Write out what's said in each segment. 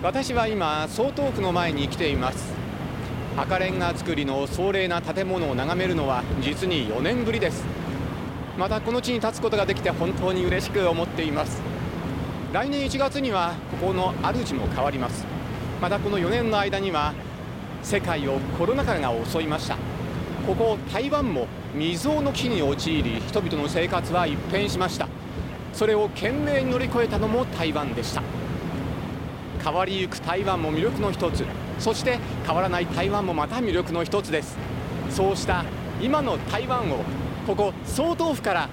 私は今総統府の前に来ています。赤レンガ造りの壮麗な建物を眺めるのは実に4年ぶりです。またこの地に立つことができて本当に嬉しく思っています。来年1月にはここの主も変わります。またこの4年の間には世界をコロナ禍が襲いました。ここ台湾も未曾有の危機に陥り人々の生活は一変しました。それを懸命に乗り越えたのも台湾でした。変わりゆく台湾も魅力の一つ。そして変わらない台湾もまた魅力の一つです。そうした今の台湾をここ総統府から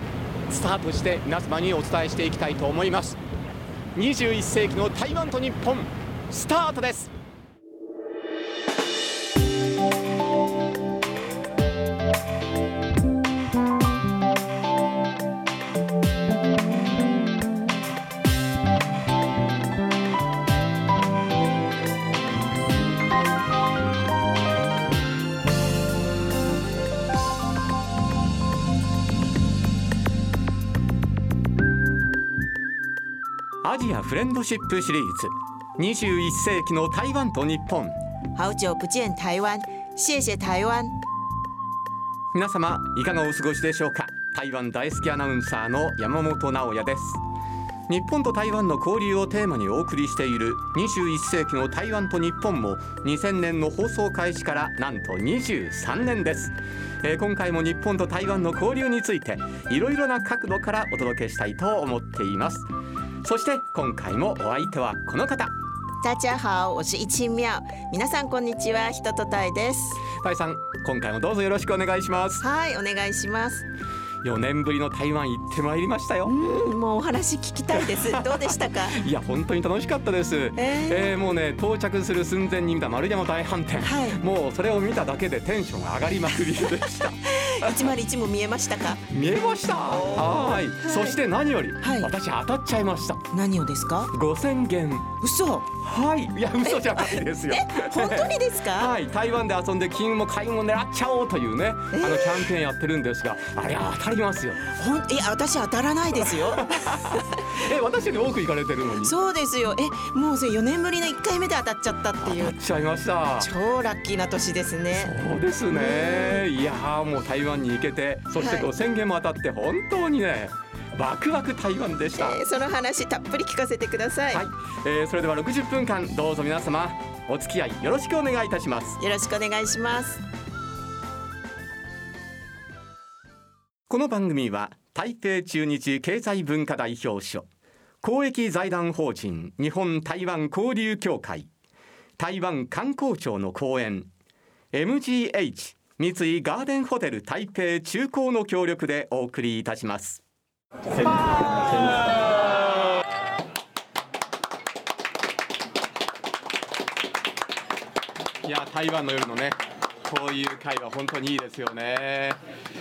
スタートして皆様にお伝えしていきたいと思います。21世紀の台湾と日本スタートです。フレンドシップシリーズ。21世紀の台湾と日本。好久不见台湾，谢谢台湾。皆様いかがお過ごしでしょうか？台湾大好きアナウンサーの山本直也です。日本と台湾の交流をテーマにお送りしている21世紀の台湾と日本も2000年の放送開始からなんと23年です、えー今回も日本と台湾の交流についていろいろな角度からお届けしたいと思っていますそして今回もお相手はこの方大家好，我是一清妙。皆さんこんにちは、ひととたいです。タイさん今回もどうぞよろしくお願いしますはい、お願いします。4年ぶりの台湾行ってまいりましたようん、もうお話聞きたいです。どうでしたか？いや本当に楽しかったです、えーえーもうね到着する寸前に見た丸山大飯店、はいもうそれを見ただけでテンション上がりまくりでした一丸一も見えましたか？見えましたはいはいそして何より、はい私当たっちゃいました何をですか？5000元嘘。はいいや嘘じゃないですよ本当にですか？はい、台湾で遊んで金も買い物狙っちゃおうというね、えーあのキャンペーンやってるんですがあれ当たりますよほん、いや、私当たらないですよ。え私より多く行かれてるのにそうですよ。え、もうそれ四年ぶりの一回目で当たっちゃったっていう当たっ。ちゃいました超ラッキーな年ですね。そうですねいやーもう台湾に行けてそしてはい5000元も当たって本当にねワクワク台湾でした、えーその話たっぷり聞かせてください。はい、えーそれでは60分間どうぞ皆様お付き合いよろしくお願いいたしますよろしくお願いします。この番組は台北中日経済文化代表所公益財団法人日本台湾交流協会台湾観光庁の講演 MGH 三井ガーデンホテル台北中高の協力でお送りいたします。いや台湾の夜のねこういう会は本当にいいですよね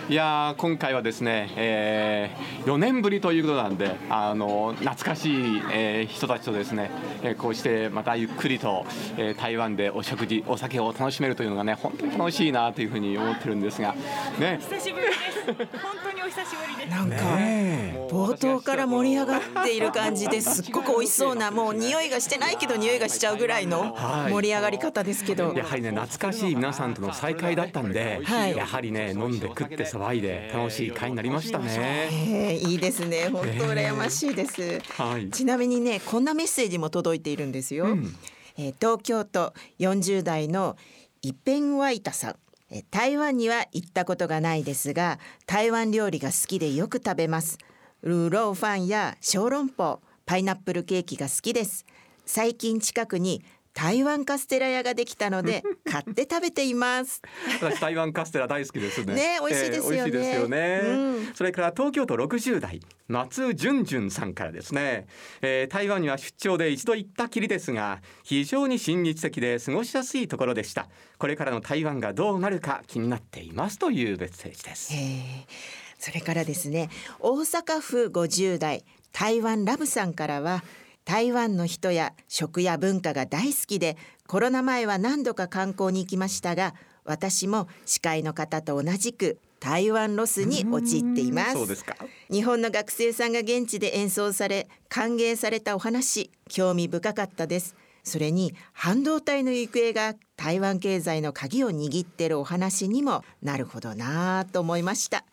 いやー今回はですね、え4年ぶりということなんであの懐かしい、えー人たちとですね、えーこうしてまたゆっくりと、えー台湾でお食事お酒を楽しめるというのがね本当に楽しいなというふうに思ってるんですがね久しぶりです。本当にお久しぶりです。なんか。ね冒頭から盛り上がっている感じですっごく美味しそうなもう匂いがしてないけど匂いがしちゃうぐらいのはい盛り上がり方ですけどやはりね懐かしい皆さんとの再会だったんで、はい。やはりね飲んで食って騒いで楽しい会になりましたね。えーいいですね。本当羨ましいです。はい。ちなみにねこんなメッセージも届いているんですよ、うん。えー東京都40代のイペンワイタさん。えー台湾には行ったことがないですが台湾料理が好きでよく食べます。ルーローファンや小籠包パイナップルケーキが好きです。最近近くに台湾カステラ屋ができたので 買って食べています私台湾カステラ大好きですね。ね美味しいですよね美味しいですよね。うんそれから東京都60代松淳淳さんからですね、えー台湾には出張で一度行ったきりですが非常に親日的で過ごしやすいところでした。これからの台湾がどうなるか気になっていますというメッセージです。えーそれからですね大阪府50代台湾ラブさんからは台湾の人や食や文化が大好きでコロナ前は何度か観光に行きましたが私も司会の方と同じく台湾ロスに陥っています。日本の学生さんが現地で演奏され歓迎されたお話興味深かったです。それに半導体の行方が台湾経済の鍵を握ってるお話にもなるほどなと思いました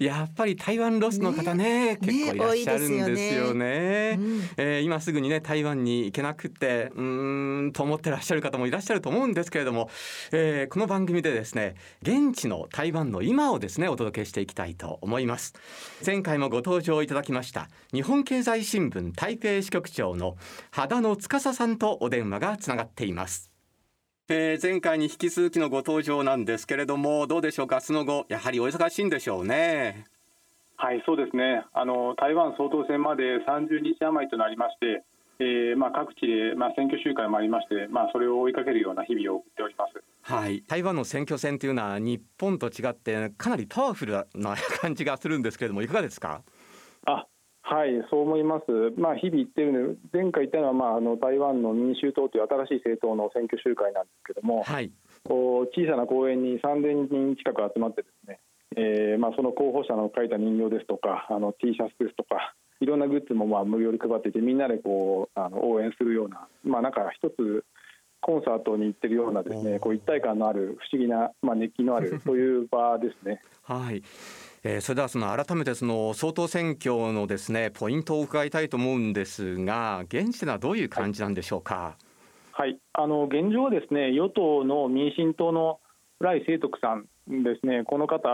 やっぱり台湾ロスの方ね、ね、結構いらっしゃるんですよね。ねうん、えー、今すぐにね台湾に行けなくてうんと思ってらっしゃる方もいらっしゃると思うんですけれども、えー、この番組でですね現地の台湾の今をですねお届けしていきたいと思います。前回もご登場いただきました日本経済新聞台北支局長の秦野司さんとお電話がつながっています。えー、前回に引き続きのご登場なんですけれどもどうでしょうか？その後やはりお忙しいんでしょうね。はいそうですね。あの台湾総統選まで30日余りとなりまして、えーまあ、各地で、まあ、選挙集会もありまして、まあ、それを追いかけるような日々を送っております。はい。台湾の選挙戦というのは日本と違ってかなりパワフルな 感じがするんですけれどもいかがですか？あはい、そう思います、まあ、日々言ってる前回言ったのは、まあ、あの台湾の民衆党という新しい政党の選挙集会なんですけども、はい、こう小さな公園に3000人近く集まって、ですね、えーまあ、その候補者の書いた人形ですとか、あの T シャツですとか、いろんなグッズもまあ無料で配っていて、みんなでこうあの応援するような、まあ、なんか一つ、コンサートに行ってるようなですね、こう一体感のある不思議な、まあ、熱気のある そういう場ですね。はいえー、それではその改めてその総統選挙のですねポイントを伺いたいと思うんですが現地ではどういう感じなんでしょうか？はい、あの現状はですね与党の民進党の来清徳さんですねこの方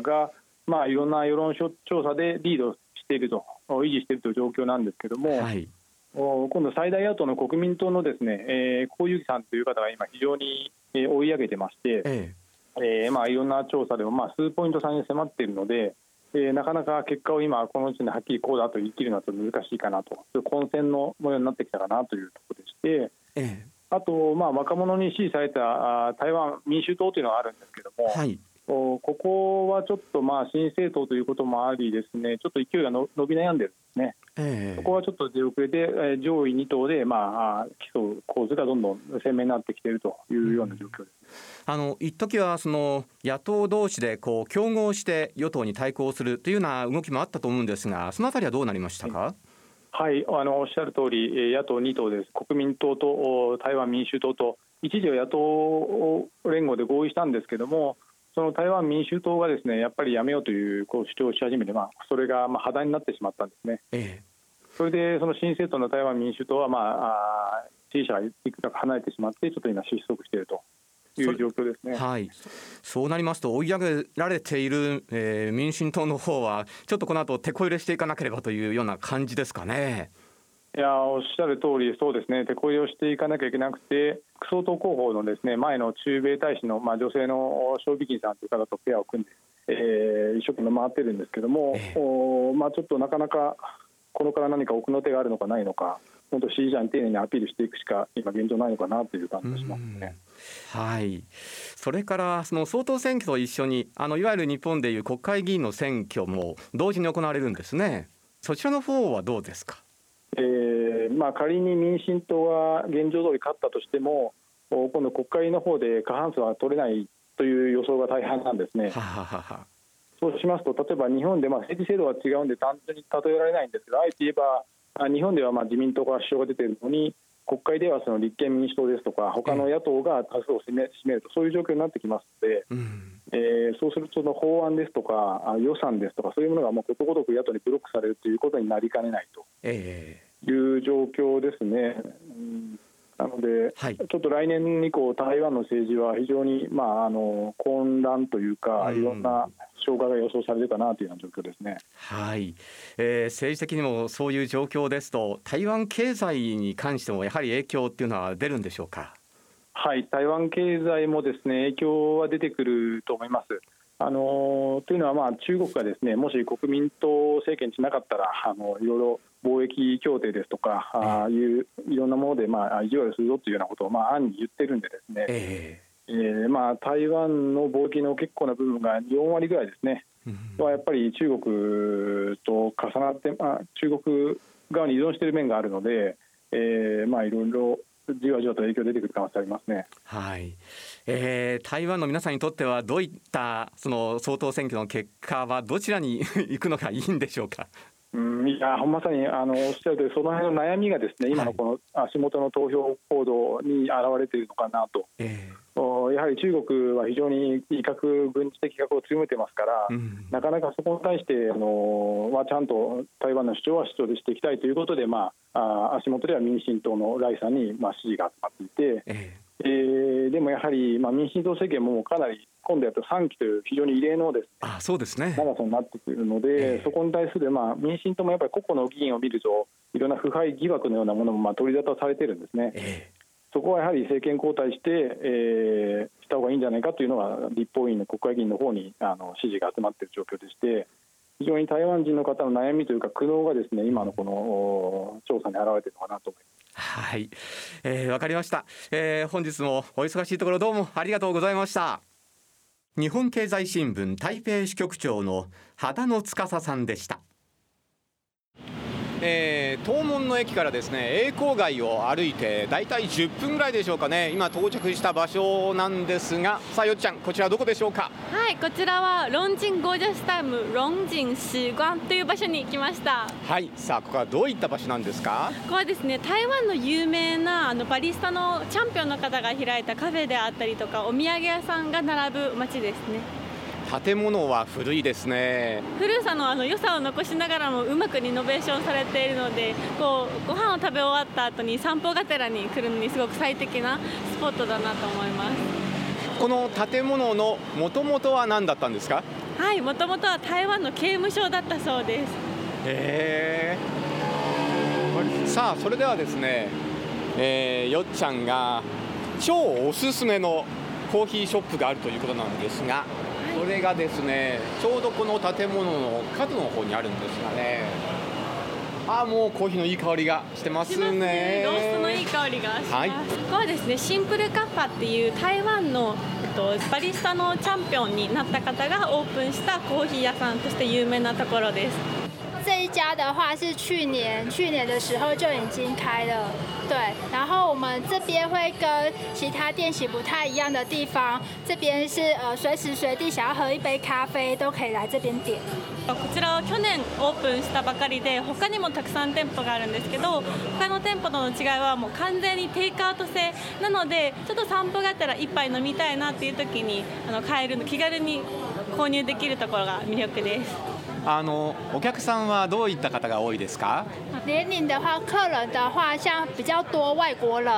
がまあいろんな世論調査でリードしていると維持しているという状況なんですけれども、はい、今度最大野党の国民党のですね、えー、江さんという方が今非常に追い上げてまして、えええーまあ、いろんな調査でも、まあ、数ポイント差に迫っているので、えー、なかなか結果を今、この時点ではっきりこうだと言い切るのは難しいかなと、混戦の模様になってきたかなというところでして、ええ、あと、まあ、若者に支持された台湾民衆党というのがあるんですけども、はい、ここはちょっとまあ新政党ということもあり、ですねちょっと勢いが伸び悩んでるんですね、えー、そこはちょっと出遅れて、上位2党で、まあ、競う構図がどんどん鮮明になってきているというような状況です。あの一時はその野党同士でこう競合して与党に対抗するというような動きもあったと思うんですが、そのあたりはどうなりましたか？はい、あのおっしゃる通り、野党2党です、国民党と台湾民衆党と、一時は野党連合で合意したんですけれども、その台湾民衆党がですねやっぱりやめようというこう主張をし始めて、まあ、それがまあ破談になってしまったんですね。ええ、それでその新政党の台湾民衆党は、まあ、支持者がいくつか離れてしまって、ちょっと今、失速していると。いう状況ですね、はい、そうなりますと追い上げられている、えー、民進党の方はちょっとこの後手こ入れしていかなければというような感じですかね。いやおっしゃる通り、そうですね、手こ入れをしていかなきゃいけなくて、総統候補のですね前の駐米大使の、まあ、女性の正美金さんという方とペアを組んで、えー、一生懸命回ってるんですけども、えー、おまあ、ちょっとなかなかこれから何か奥の手があるのかないのか、本当、支持者に丁寧にアピールしていくしか、今、現状ないのかなという感じがしますね。はい、それからその総統選挙と一緒にあのいわゆる日本でいう国会議員の選挙も同時に行われるんですね。そちらの方はどうですか？えーまあ、仮に民進党が現状通り勝ったとしても今度、国会の方で過半数は取れないという予想が大半なんですね。はははそうしますと、例えば日本でまあ政治制度が違うんで単純に例えられないんですけど、あえて言えば、日本ではまあ自民党が首相が出ているのに、国会ではその立憲民主党ですとか、他の野党が多数を占め占めると、そういう状況になってきますので、うん、えー、そうすると、法案ですとか、予算ですとか、そういうものがもうことごとく野党にブロックされるということになりかねないという状況ですね。うんなので、はい、ちょっと来年以降、台湾の政治は非常に、まあ、あの混乱というか、いろんな障害が予想されるかなというような状況ですね、はい。えー、政治的にもそういう状況ですと、台湾経済に関してもやはり影響っていうのは出るんでしょうか？はい。台湾経済もですね影響は出てくると思います。あのというのは、まあ、中国がですねもし国民党政権にしなかったらあのいろいろ貿易協定ですとか、ああいういろんなもので、まあ、意地悪するぞというようなことを、まあ、暗に言ってるんでですね、えー、えー、まあ、台湾の貿易の結構な部分が4割ぐらいですね、うん、はやっぱり中国と重なって、まあ、中国側に依存している面があるので、えーまあ、いろいろじわじわと影響出てくる可能性ありますね。はい。えー、台湾の皆さんにとってはどういったその総統選挙の結果はどちらに行くのがいいんでしょうか？うん、いやまさにあのおっしゃるとりその辺の悩みがですね今のこの足元の投票行動に現れているのかなと、えおやはり中国は非常に威嚇、軍事的威嚇を強めてますから、えうん。なかなかそこに対してあの、まあ、ちゃんと台湾の主張は主張でしていきたいということで、まあ、あ足元では民進党のライさんに、まあ、支持が集まっていて、ええーでもやはり、まあ、民進党政権もかなり今度やっと3期という非常に異例のです、ね、あそうですね長さになってくるので、ええそこに対する、まあ、民進党もやっぱり個々の議員を見ると、いろんな腐敗疑惑のようなものもまあ取り沙汰されてるんですね。えそこはやはり政権交代して、えーした方がいいんじゃないかというのが、立法院の国会議員の方にあの支持が集まっている状況でして、非常に台湾人の方の悩みというか、苦悩がですね今のこのお調査に表れているのかなと思います。はい、えー、わかりました、えー、本日もお忙しいところどうもありがとうございました。日本経済新聞台北支局長の秦野司さんでした。えー、東門の駅からですね栄光街を歩いてだいたい10分ぐらいでしょうかね今到着した場所なんですがさあよっちゃんこちらどこでしょうか？はい、こちらはロンジンゴージャスタイムロンジン時光という場所に来ました。はいさあここはどういった場所なんですか？ここはですね、台湾の有名なあのバリスタのチャンピオンの方が開いたカフェであったりとかお土産屋さんが並ぶ街ですね。建物は古いですね古さのあの良さを残しながらもうまくリノベーションされているので、こうご飯を食べ終わった後に散歩がてらに来るのにすごく最適なスポットだなと思います。この建物の元々は何だったんですか？はい、もともとは台湾の刑務所だったそうです。へえさあそれではですね、えーよっちゃんが超おすすめのコーヒーショップがあるということなんですが、これがですねちょうどこの建物の角の方にあるんですがね。あーもうコーヒーのいい香りがしてますしますね。ローストのいい香りがします、はい。ここはですねシンプルカッファっていう台湾の、えっと、バリスタのチャンピオンになった方がオープンしたコーヒー屋さんとして有名なところです这一家的话是去年去年的时候就已经开了，对。然后我们这边会跟其他店型不太一样的地方，这边是呃随时随地想要喝一杯咖啡都可以来这边点。こちらは去年オープンしたばかりで他にもたくさん店舗があるんですけど他の店舗との違いはもう完全にテイクアウト制なのでちょっと散歩がてら一杯飲みたいなっていう時にあの買えるの気軽に購入できるところが魅力です あのお客さんはどういった方が多いですか？年龄的话，客人的话像比较多外国人，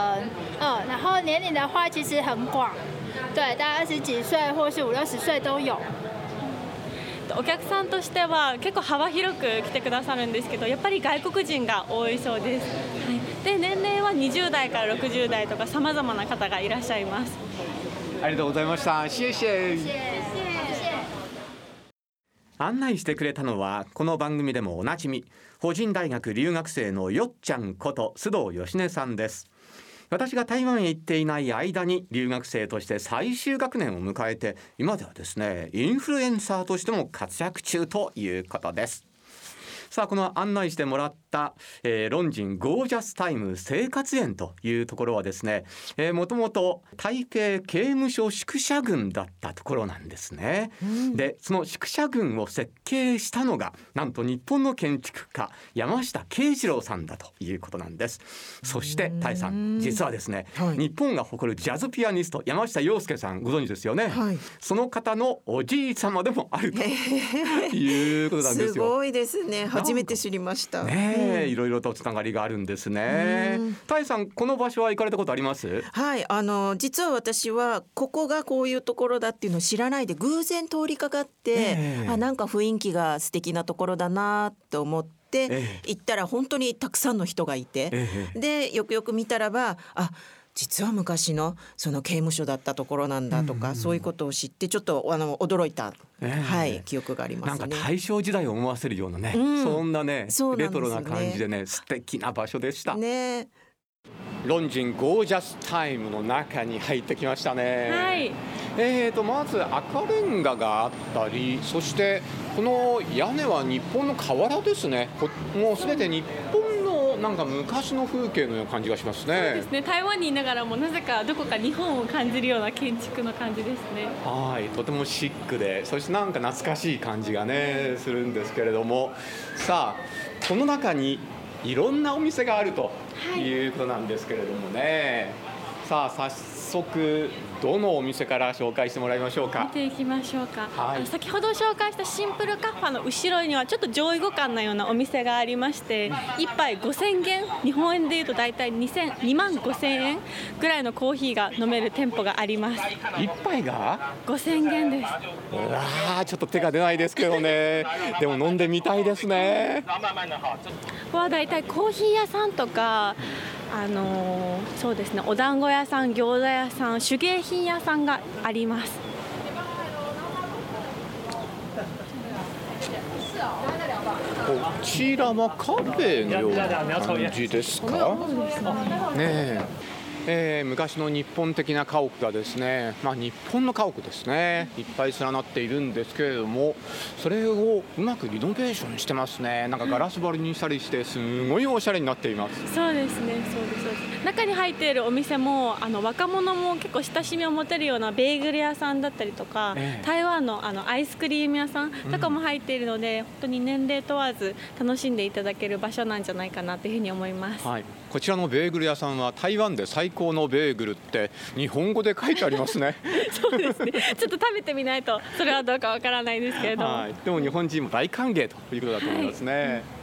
嗯，然后年龄的话其实很广，对，大概二十几岁或是五六十岁都有。お客さんとしては結構幅広く来てくださるんですけどやっぱり外国人が多いそうです、はい、で年齢は20代から60代とかさまざまな方がいらっしゃいます。ありがとうございました。シェシェ谢谢。案内してくれたのはこの番組でもおなじみ法人大学留学生のよっちゃんこと須藤芳根さんです。私が台湾へ行っていない間に留学生として最終学年を迎えて今ではですねインフルエンサーとしても活躍中ということです。さあこの案内してもらっ、えー、ロンジンゴージャスタイム生活園というところはですね、えー、もともと台北刑務所宿舎群だったところなんですね、でその宿舎群を設計したのがなんと日本の建築家山下慶次郎さんだということなんです。そしてタイさん実はですね、はい。日本が誇るジャズピアニスト山下洋介さんご存知ですよね、はい。その方のおじい様でもあるということなんですすよごいですね。初めて知りました。ねえ、いろいろとつながりがあるんですね。タイさん、この場所は行かれたことあります？はいあの実は私はここがこういうところだっていうのを知らないで偶然通りかかって、ええ。あなんか雰囲気が素敵なところだなと思って、ええ。行ったら本当にたくさんの人がいて、え。でよくよく見たらばあ実は昔のその刑務所だったところなんだとか、そういうことを知ってちょっとあの驚いた、ええはい記憶がありなんかますね。大正時代を思わせるようなね、うんそんなねねレトロな感じでね素敵な場所でした。ねロンジンゴージャスタイムの中に入ってきましたね。はいえーとまず赤レンガがあったり、そしてこの屋根は日本の瓦ですね。こもうすべて日本のなんか昔の風景のような感じがしますね。そうですね。台湾にいながらもなぜかどこか日本を感じるような建築の感じですね。はい、とてもシックで、そしてなんか懐かしい感じがねするんですけれども、さあこの中にいろんなお店があるということなんですけれどもね。さあ早速どのお店から紹介してもらいましょうか？見ていきましょうか、はい。先ほど紹介したシンプルカフェの後ろにはちょっと上位互換のようなお店がありまして1杯5000元日本円でいうと大体2000 2万5000円ぐらいのコーヒーが飲める店舗があります。一杯が？5000元です。うわーちょっと手が出ないですけどね。でも飲んでみたいですね。は大体コーヒー屋さんとかあのーそうですね。お団子屋さん餃子屋さん手芸品屋さんがあります。こちらはカフェのような感じですか？ねええー昔の日本的な家屋がですね、まあ、日本の家屋ですね。いっぱい連なっているんですけれどもそれをうまくリノベーションしてますね。なんかガラス張りにしたりしてすごいおしゃれになっています。そうですね、そうです、そうです。中に入っているお店も、あの若者も結構親しみを持てるようなベーグル屋さんだったりとか、ええ。台湾のあのアイスクリーム屋さん。とかも入っているので、本当に年齢問わず楽しんでいただける場所なんじゃないかなというふうに思います。はい、こちらのベーグル屋さんは台湾で最高のベーグルって日本語で書いてありますね そうですね。ちょっと食べてみないとそれはどうかわからないですけれども。はい、でも日本人も大歓迎ということだと思いますね。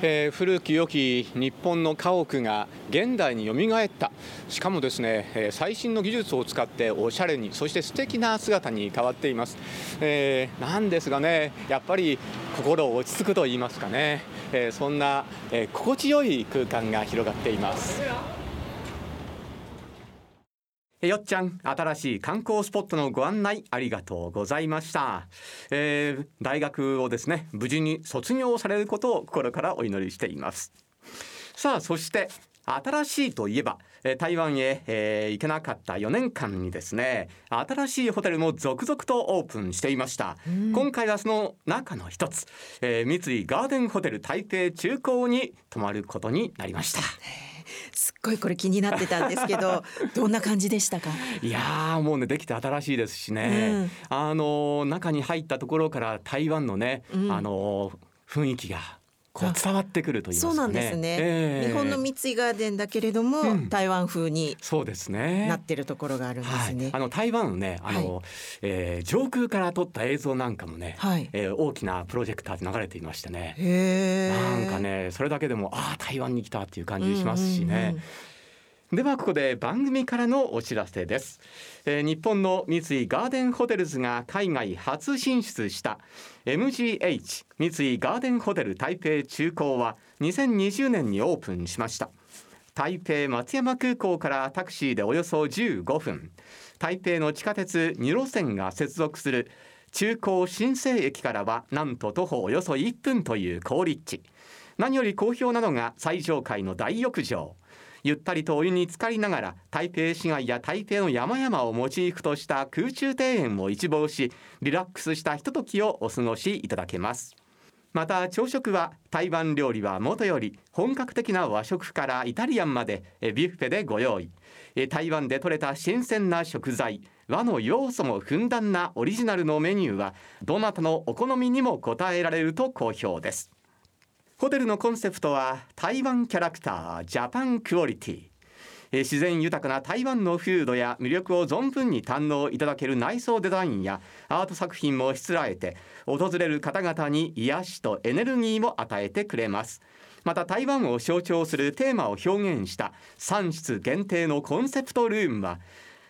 えー古き良き日本の家屋が現代によみがえった。しかもですね、え最新の技術を使っておしゃれにそして素敵な姿に変わっています、えーなんですがねやっぱり心落ち着くと言いますかね、えーそんな、え心地よい空間が広がっています。よっちゃん新しい観光スポットのご案内ありがとうございました、えー大学をですね無事に卒業されることを心からお祈りしています。さあそして新しいといえばえー台湾へ、えー行けなかった4年間にですね新しいホテルも続々とオープンしていました、今回はその中の一つ、えー三井ガーデンホテル台北中高に泊まることになりましたすっごいこれ気になってたんですけど どんな感じでしたか？いやーもうねできて新しいですしね、あのー中に入ったところから台湾のね、あのー雰囲気がこう伝わってくると言いますかね。そうなんですね、ええ。日本の三井ガーデンだけれども、うん。台湾風にそうですね。なってるところがあるんですはい。ね、、あの台湾のね、あの、えー上空から撮った映像なんかもね、はい。えー大きなプロジェクターで流れていましてね。なんかね、それだけでも、ああ、台湾に来たっていう感じしますしね。うんうんうんではここで番組からのお知らせです、えー日本の三井ガーデンホテルズが海外初進出した MGH 三井ガーデンホテル台北中高は2020年にオープンしました。台北松山空港からタクシーでおよそ15分。台北の地下鉄2路線が接続する中高新生駅からはなんと徒歩およそ1分という好立地。何より好評なのが最上階の大浴場。ゆったりとお湯に浸かりながら台北市街や台北の山々をモチーフとした空中庭園を一望しリラックスしたひとときをお過ごしいただけます。また朝食は台湾料理はもとより本格的な和食からイタリアンまでビュッフェでご用意。台湾で採れた新鮮な食材和の要素もふんだんなオリジナルのメニューはどなたのお好みにも応えられると好評です。ホテルのコンセプトは台湾キャラクタージャパンクオリティ。自然豊かな台湾の風土や魅力を存分に堪能いただける内装デザインやアート作品もしつらえて訪れる方々に癒しとエネルギーも与えてくれます。また台湾を象徴するテーマを表現した3室限定のコンセプトルームは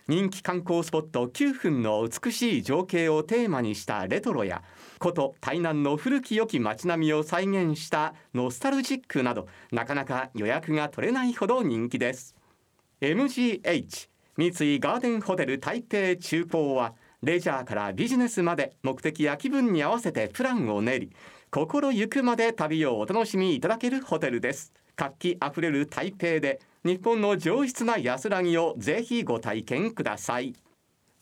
人気観光スポット9分の美しい情景をテーマにしたレトロや古都台南の古き良き街並みを再現したノスタルジックなどなかなか予約が取れないほど人気です。MGH 三井ガーデンホテル台北中高はレジャーからビジネスまで目的や気分に合わせてプランを練り心ゆくまで旅をお楽しみいただけるホテルです。活気あふれる台北で日本の上質な安らぎをぜひご体験ください。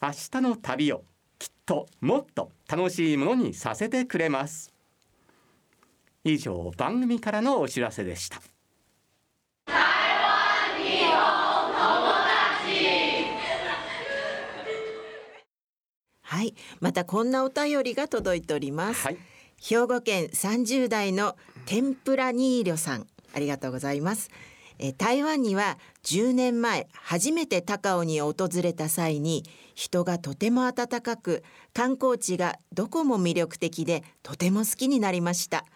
明日の旅をきっともっと楽しいものにさせてくれます。以上番組からのお知らせでした。はいまたこんなお便りが届いております、はい、兵庫県30代の天ぷらにいりょさんありがとうございます。え台湾には10年前初めて高尾に訪れた際に人がとても温かく観光地がどこも魅力的でとても好きになりました。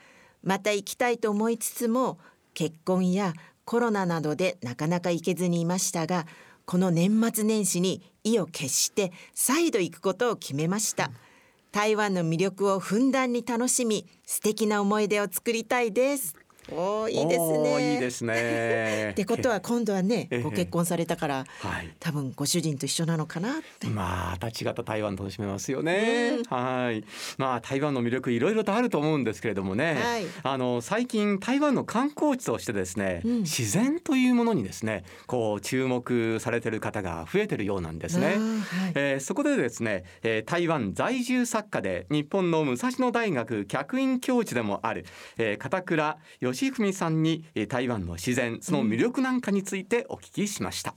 また行きたいと思いつつも結婚やコロナなどでなかなか行けずにいましたがこの年末年始に意を決して再度行くことを決めました。台湾の魅力をふんだんに楽しみ素敵な思い出を作りたいです。おーいいですね。いいですね。ってことは今度はねええ。ご結婚されたからはい。多分ご主人と一緒なのかなって。まあ違った台湾楽しめますよね。はい。まあ台湾の魅力いろいろとあると思うんですけれどもね。はい。あの最近台湾の観光地としてですね、うん。自然というものにですね、こう注目されている方が増えているようなんですね。はい。えーそこでですね、えー台湾在住作家で日本の武蔵野大学客員教授でもある、えー片倉義文さんに台湾の自然その魅力なんかについてお聞きしました。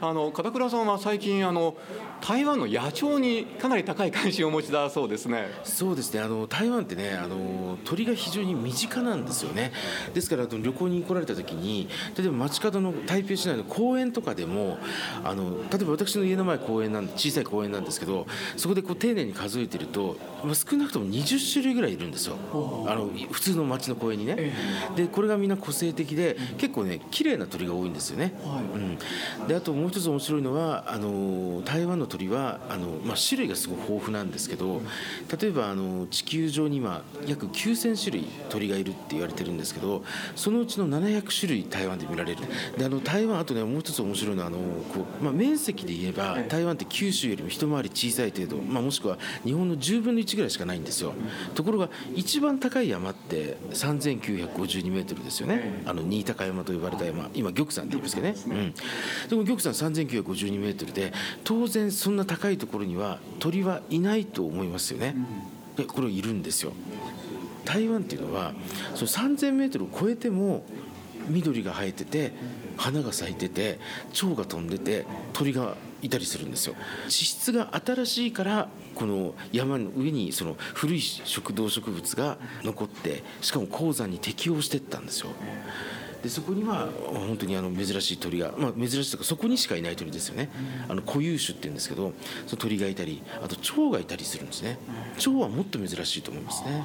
あの片倉さんは最近あの台湾の野鳥にかなり高い関心をお持ちだそうですね。そうですね。あの台湾ってねあの鳥が非常に身近なんですよね。ですからあの旅行に来られた時に例えば街角の台北市内の公園とかでもあの例えば私の家の前公園なん小さい公園なんですけどそこでこう丁寧に数えてると、まあ、少なくとも20種類ぐらいいるんですよ。あの普通の街の公園にね。でこれがみんな個性的で結構ね綺麗な鳥が多いんですよね、うん、であともう一つ面白いのはあの台湾の鳥はあの、まあ、種類がすごく豊富なんですけど例えばあの地球上に今約9000種類鳥がいるって言われてるんですけどそのうちの700種類台湾で見られる。であの台湾あとねもう一つ面白いのはあのこう、まあ、面積で言えば台湾って九州よりも一回り小さい程度、まあ、もしくは日本の10分の1ぐらいしかないんですよ。ところが一番高い山って3952メートルですよね。あの新高山と呼ばれた山。今玉山って言いますけどね、うん、でも玉山3952メートルで当然そんな高いところには鳥はいないと思いますよね。でこれいるんですよ。台湾っていうのはその3000メートルを超えても緑が生えてて花が咲いてて蝶が飛んでて鳥がいたりするんですよ。地質が新しいからこの山の上にその古い食動植物が残ってしかも鉱山に適応してったんですよでそこには本当にあの珍しい鳥が、まあ、珍しいというかそこにしかいない鳥ですよね。あの固有種っていうんですけどその鳥がいたりあと蝶がいたりするんですね。蝶はもっと珍しいと思いますね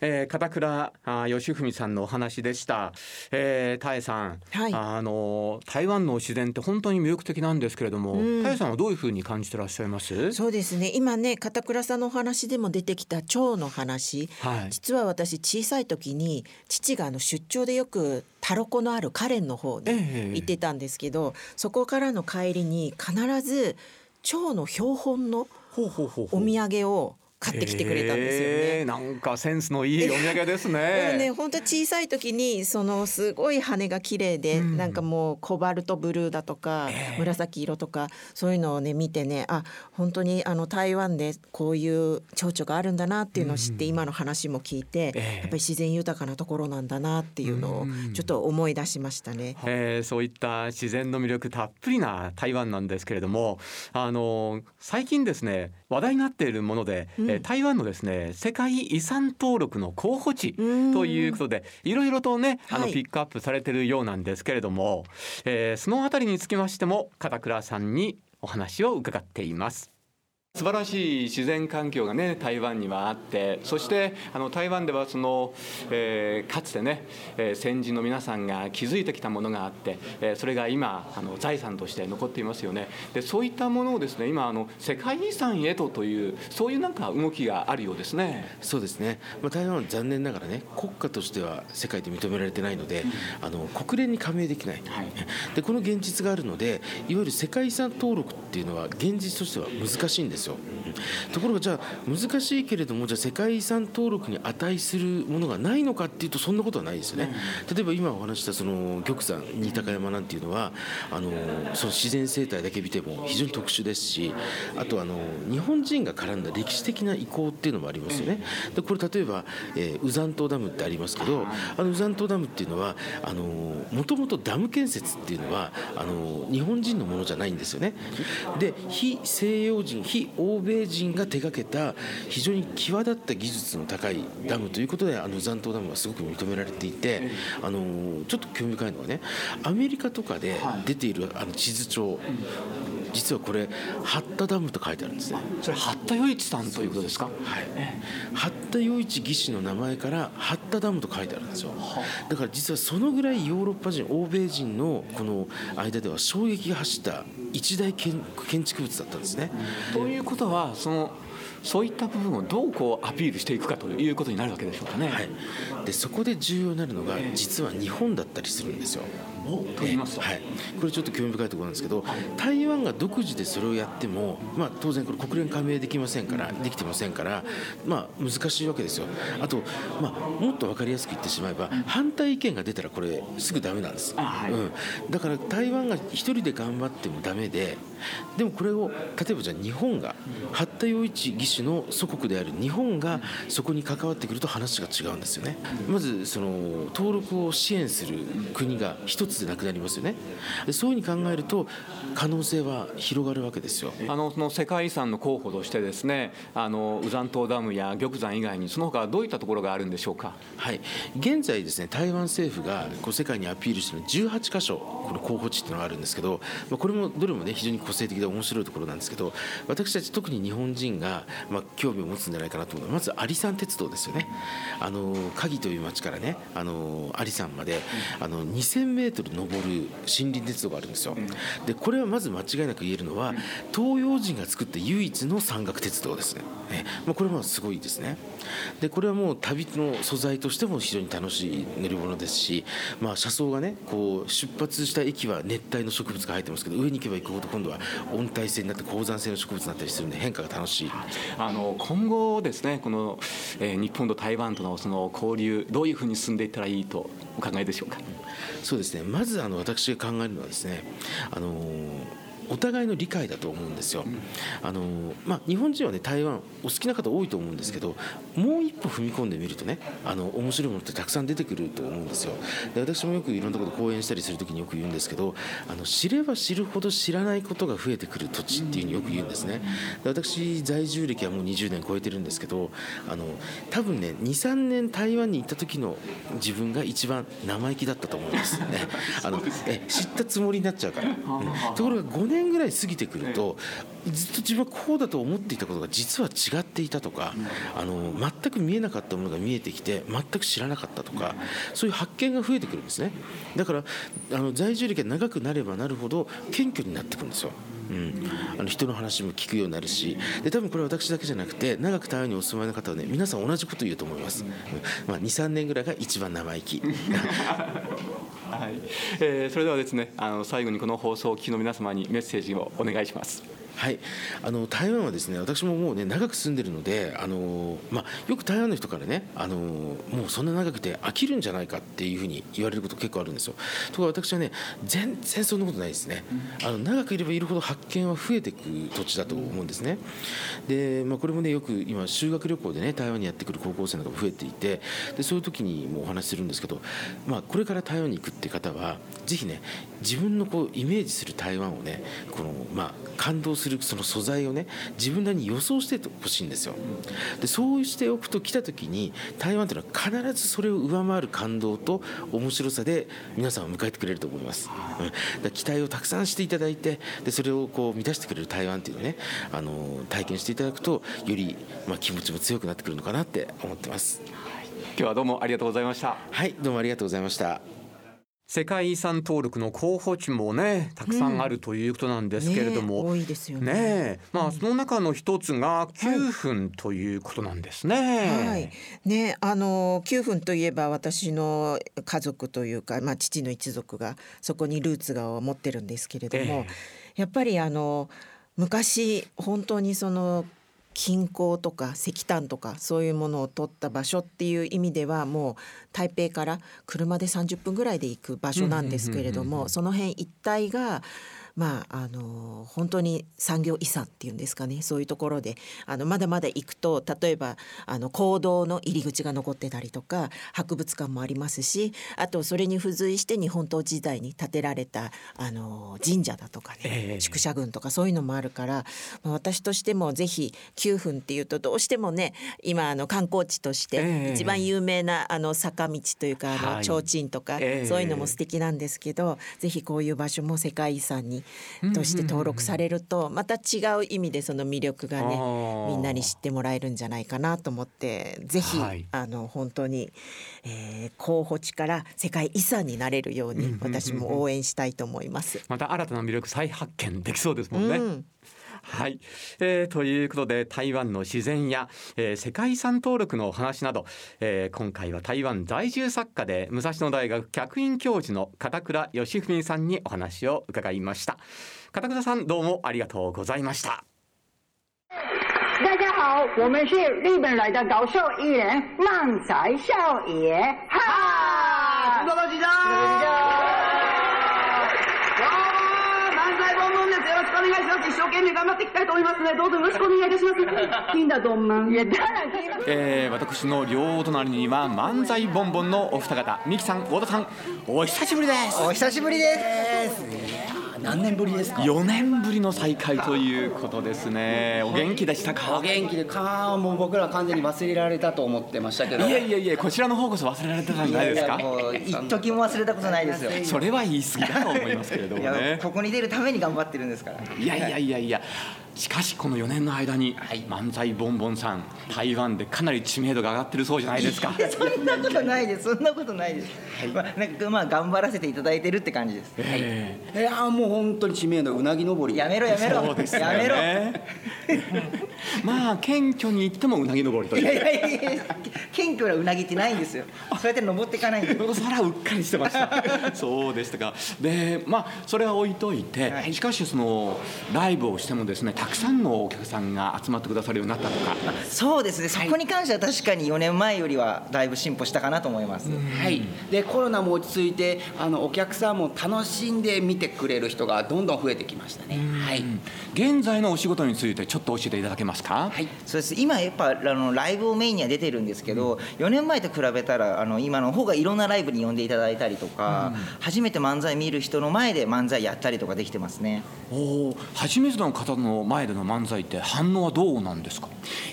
えー、片倉あ義文さんのお話でした。えー、タエさん、はいあの台湾の自然って本当に魅力的なんですけれども、うんタエさんはどういうふうに感じてらっしゃいます？そうですね今ね片倉さんのお話でも出てきた蝶の話はい。実は私小さい時に父があの出張でよくタロコのあるカレンの方えにえ行ってたんですけど、そこからの帰りに必ず蝶の標本のお土産を買ってきてくれたんですよね。えーなんかセンスのいいお土産ですね。ね本当小さい時にそのすごい羽が綺麗で、うんなんかもうコバルトブルーだとか、ええ紫色とかそういうのをね見てねあ本当にあの台湾でこういう蝶々があるんだなっていうのを知って、今の話も聞いて、ええやっぱり自然豊かなところなんだなっていうのをうんちょっと思い出しましたね。えーそういった自然の魅力たっぷりな台湾なんですけれどもあの最近ですね話題になっているもので、うん。えー台湾のですね世界遺産登録の候補地うん。ということでいろいろとねあのはい。ピックアップされているようなんですけれども、えーそのあたりにつきましても片倉さんにお話を伺っています。素晴らしい自然環境がね台湾にはあってそしてあの台湾ではその、えーかつてね、えー先人の皆さんが築いてきたものがあって、えーそれが今あの財産として残っていますよね。でそういったものをですね今あの世界遺産へとというそういうなんか動きがあるようですね。そうですね、まあ、台湾は残念ながらね国家としては世界で認められてないので、あの国連に加盟できない、でこの現実があるのでいわゆる世界遺産登録っていうのは現実としては難しいんですよ、うんところがじゃあ難しいけれどもじゃあ世界遺産登録に値するものがないのかっていうとそんなことはないですよね、例えば今お話ししたその玉山新高山なんていうのはあのその自然生態だけ見ても非常に特殊ですしあとあの日本人が絡んだ歴史的な遺構っていうのもありますよね。でこれ例えば、えー、ウザン島ダムってありますけどあのウザン島ダムっていうのはあのもともとダム建設っていうのはあの日本人のものじゃないんですよね。で非西洋人非欧米人が手掛けた非常に際立った技術の高いダムということであの残島ダムはすごく認められていてあのちょっと興味深いのはねアメリカとかで出ているあの地図帳実はこれ八田ダムと書いてあるんですね。それ八田余一さんということですか？はい。八田余一義士の名前から八田ダムと書いてあるんですよ。だから実はそのぐらいヨーロッパ人、欧米人のこの間では衝撃が走った一大建築物だったんですね。ということはそのそういった部分をどうこうアピールしていくかということになるわけでしょうかね。はい、でそこで重要になるのが実は日本だったりするんですよ。と言いますと、はい、これちょっと興味深いところなんですけど、台湾が独自でそれをやっても、まあ、当然これ国連加盟できませんからできてませんから、まあ、難しいわけですよ。あと、まあ、もっと分かりやすく言ってしまえば反対意見が出たらこれすぐダメなんです、はい、うん、だから台湾が一人で頑張ってもダメででもこれを例えばじゃあ日本が八田洋一義手の祖国である日本がそこに関わってくると話が違うんですよね。まずその登録を支援する国が一つでなくなりますよね。でそういうふうに考えると可能性は広がるわけですよ。あのその世界遺産の候補としてですねあのウザン島ダムや玉山以外にその他どういったところがあるんでしょうか？はい。現在ですね台湾政府がこう世界にアピールしている18箇所この候補地っていうのがあるんですけど、まあ、これもどれもね非常に個性的で面白いところなんですけど私たち特に日本人が、まあ、興味を持つんじゃないかなと思うのはまず有山鉄道ですよね。あの鍵という町からねあの有山まであの2000メートル登る森林鉄道があるんですよ。でこれはまず間違いなく言えるのは東洋人が作った唯一の山岳鉄道ですね。ね、まあ、これはすごいですね。でこれはもう旅の素材としても非常に楽しい乗り物ですし、まあ、車窓がねこう出発した駅は熱帯の植物が入ってますけど上に行けば行くほど今度は温帯性になって高山性の植物になったりするんで変化が楽しい。あの今後ですねこの、えー、日本と台湾とのその交流どういうふうに進んでいったらいいとお考えでしょうか？そうですね。まずあの私が考えるのはですねあのお互いの理解だと思うんですよ。あのまあ、日本人はね台湾お好きな方多いと思うんですけどもう一歩踏み込んでみるとねあの面白いものってたくさん出てくると思うんですよ。で私もよくいろんなところで講演したりする時によく言うんですけどあの知れば知るほど知らないことが増えてくる土地っていうふうによく言うんですね。で私在住歴はもう20年超えてるんですけどあの多分ね23年台湾に行った時の自分が一番生意気だったと思いますね。あの え知ったつもりになっちゃうから。うん、ところが5年年ぐらい過ぎてくるとずっと自分はこうだと思っていたことが実は違っていたとかあの全く見えなかったものが見えてきて全く知らなかったとかそういう発見が増えてくるんですねだからあの在住歴が長くなればなるほど謙虚になってくるんですよ。うん、あの人の話も聞くようになるし。で多分これは私だけじゃなくて長く台湾にお住まいの方はね皆さん同じこと言うと思います、まあ、23年ぐらいが一番生意気。はい。えー、それではですねあの最後にこの放送を聞きの皆様にメッセージをお願いします。はい、あの台湾はですね私ももうね長く住んでるのであの、まあ、よく台湾の人からねあのもうそんな長くて飽きるんじゃないかっていうふうに言われること結構あるんですよ。ところが私はね全然そんなことないですね。あの長くいればいるほど発見は増えていく土地だと思うんですね。で、まあ、これもねよく今修学旅行でね台湾にやってくる高校生なんかも増えていてでそういう時にもお話しするんですけど、まあ、これから台湾に行くって方はぜひね自分のこうイメージする台湾をねこの、まあ、感動するその素材をね自分なりに予想してほしいんですよ。でそうしておくと来た時に台湾というのは必ずそれを上回る感動と面白さで皆さんを迎えてくれると思います、うん、期待をたくさんしていただいてでそれをこう満たしてくれる台湾っていうのをねあの体験していただくとより、まあ、気持ちも強くなってくるのかなって思ってます。今日はどうもありがとうございました。はいどうもありがとうございました世界遺産登録の候補地もねたくさんあるということなんですけれども、うん。ね、多いですよね。ねまあその中の一つが9分ということなんですね。はい、はい、ねあの9分といえば私の家族というかまあ父の一族がそこにルーツが持ってるんですけれども、えー、やっぱりあの昔本当にその金鉱とか石炭とかそういうものを取った場所っていう意味ではもう台北から車で30分ぐらいで行く場所なんですけれどもその辺一帯がまああの本当に産業遺産っていうんですかね。そういうところであのまだまだ行くと例えばあの坑道の入り口が残ってたりとか博物館もありますしあとそれに付随して日本統治時代に建てられたあの神社だとかね、えー、宿舎群とかそういうのもあるから、まあ、私としてもぜひ9分っていうとどうしてもね今あの観光地として一番有名なあの坂道というかあの提灯とか、そういうのも素敵なんですけど、ぜひこういう場所も世界遺産にとして登録されるとまた違う意味でその魅力がねみんなに知ってもらえるんじゃないかなと思ってぜひ、はい、あの本当に、えー、候補地から世界遺産になれるように私も応援したいと思います。また新たな魅力再発見できそうですもんね。うんはい、えー、ということで台湾の自然や、えー、世界遺産登録のお話など、えー、今回は台湾在住作家で武蔵野大学客員教授の片倉義文さんにお話を伺いました。片倉さんどうもありがとうございました。大家好，我们是日本来的搞笑艺人漫才少爷，哈！知道知道。お願いします。一生懸命頑張っていきたいと思いますのでどうぞよろしくお願いいたします。金だどんまんいやだらえー、私の両隣には漫才ボンボンのお二方。ミキさん太田さん。お久しぶりです。お久しぶりです何年ぶりですか？4年ぶりの再会ということですね。お元気でしたか？お元気でかもう僕ら完全に忘れられたと思ってましたけど。いやいやいやこちらの方こそ忘れられてたんじゃないですか？もう一時も忘れたことないですよ。それは言い過ぎだと思いますけれどもね。ここに出るために頑張ってるんですから。いやいやいやいやしかしこの4年の間に、はい、漫才ボンボンさん台湾でかなり知名度が上がってるそうじゃないですか。そんなことないです。そんなことないです、はい。まあ、なんかまあ頑張らせていただいてるって感じです、えー、はい、いやもう本当に知名度うなぎ登り。やめろやめろ。そうです、ね、やめろ。まあ謙虚に言ってもうなぎ登りという。いやいやいや謙虚なうなぎってないんですよ。そうやって登っていかないんでそら うっかりしてました。そうでしたか。でまあそれは置いといて、はい、しかしそのライブをしてもですねたくさんのお客さんが集まってくださるようになったとか。そうですね。そこに関しては確かに4年前よりはだいぶ進歩したかなと思います、はい。でコロナも落ち着いてあのお客さんも楽しんで見てくれる人がどんどん増えてきましたね。はい。現在のお仕事についてちょっと教えていただけますか？はい。そうです。今やっぱあのライブをメインには出てるんですけど、うん、4年前と比べたらあの今の方がいろんなライブに呼んでいただいたりとか、うん、初めて漫才見る人の前で漫才やったりとかできてますね。お初めての方の前での漫才って反応はどうなんですか？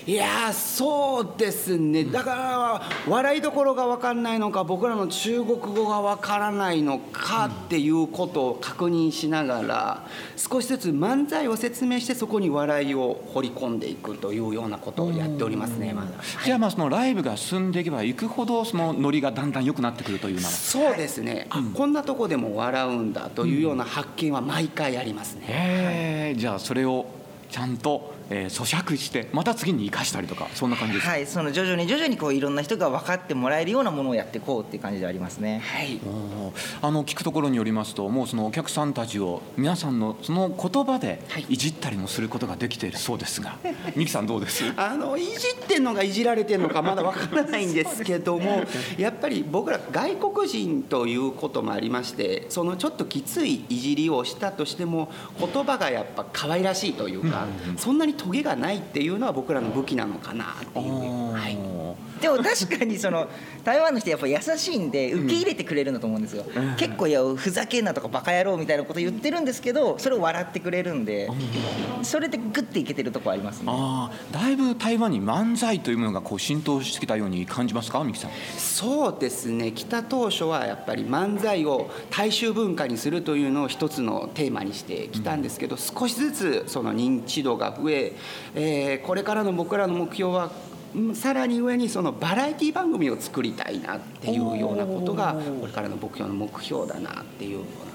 いやそうですね。だから笑いどころが分かんないのか僕らの中国語が分からないのかっていうことを確認しながら少しずつ漫才を説明してそこに笑いを掘り込んでいくというようなことをやっておりますねまだ、じゃあまあそのライブが進んでいけばいくほどそのノリがだんだん良くなってくるというな。そうですね、あこんなとこでも笑うんだというような発見は毎回ありますね、じゃあそれをちゃんとえー、咀嚼してまた次に生かしたりとかそんな感じですはいその徐々に徐々にこういろんな人が分かってもらえるようなものをやっていこうっていう感じでありますね。はい。あの聞くところによりますともうそのお客さんたちを皆さんのその言葉でい。じったりもすることができているそうですが、はい、三木さんどうです？あのいじってんのがいじられてるのかまだ分からないんですけどもやっぱり僕ら外国人ということもありましてそのちょっときついいじりをしたとしても言葉がやっぱ可愛らしいというか、うんうん、そんなにトゲがないっていうのは僕らの武器なのかなっていう、はい、でも確かにその台湾の人やっぱ優しいんで受け入れてくれるんだと思うんですよ、うん、結構いやふざけんなとかバカ野郎みたいなこと言ってるんですけどそれを笑ってくれるんでそれでグッていけてるとこありますね。あだいぶ台湾に漫才というものがこう浸透してきたように感じますか三木さん？そうですね。来た当初はやっぱり漫才を大衆文化にするというのを一つのテーマにしてきたんですけど、うん、少しずつその認知度が増ええー、これからの僕らの目標はさらに上にそのバラエティ番組を作りたいなっていうようなことがこれからの僕の目標だなっていうような。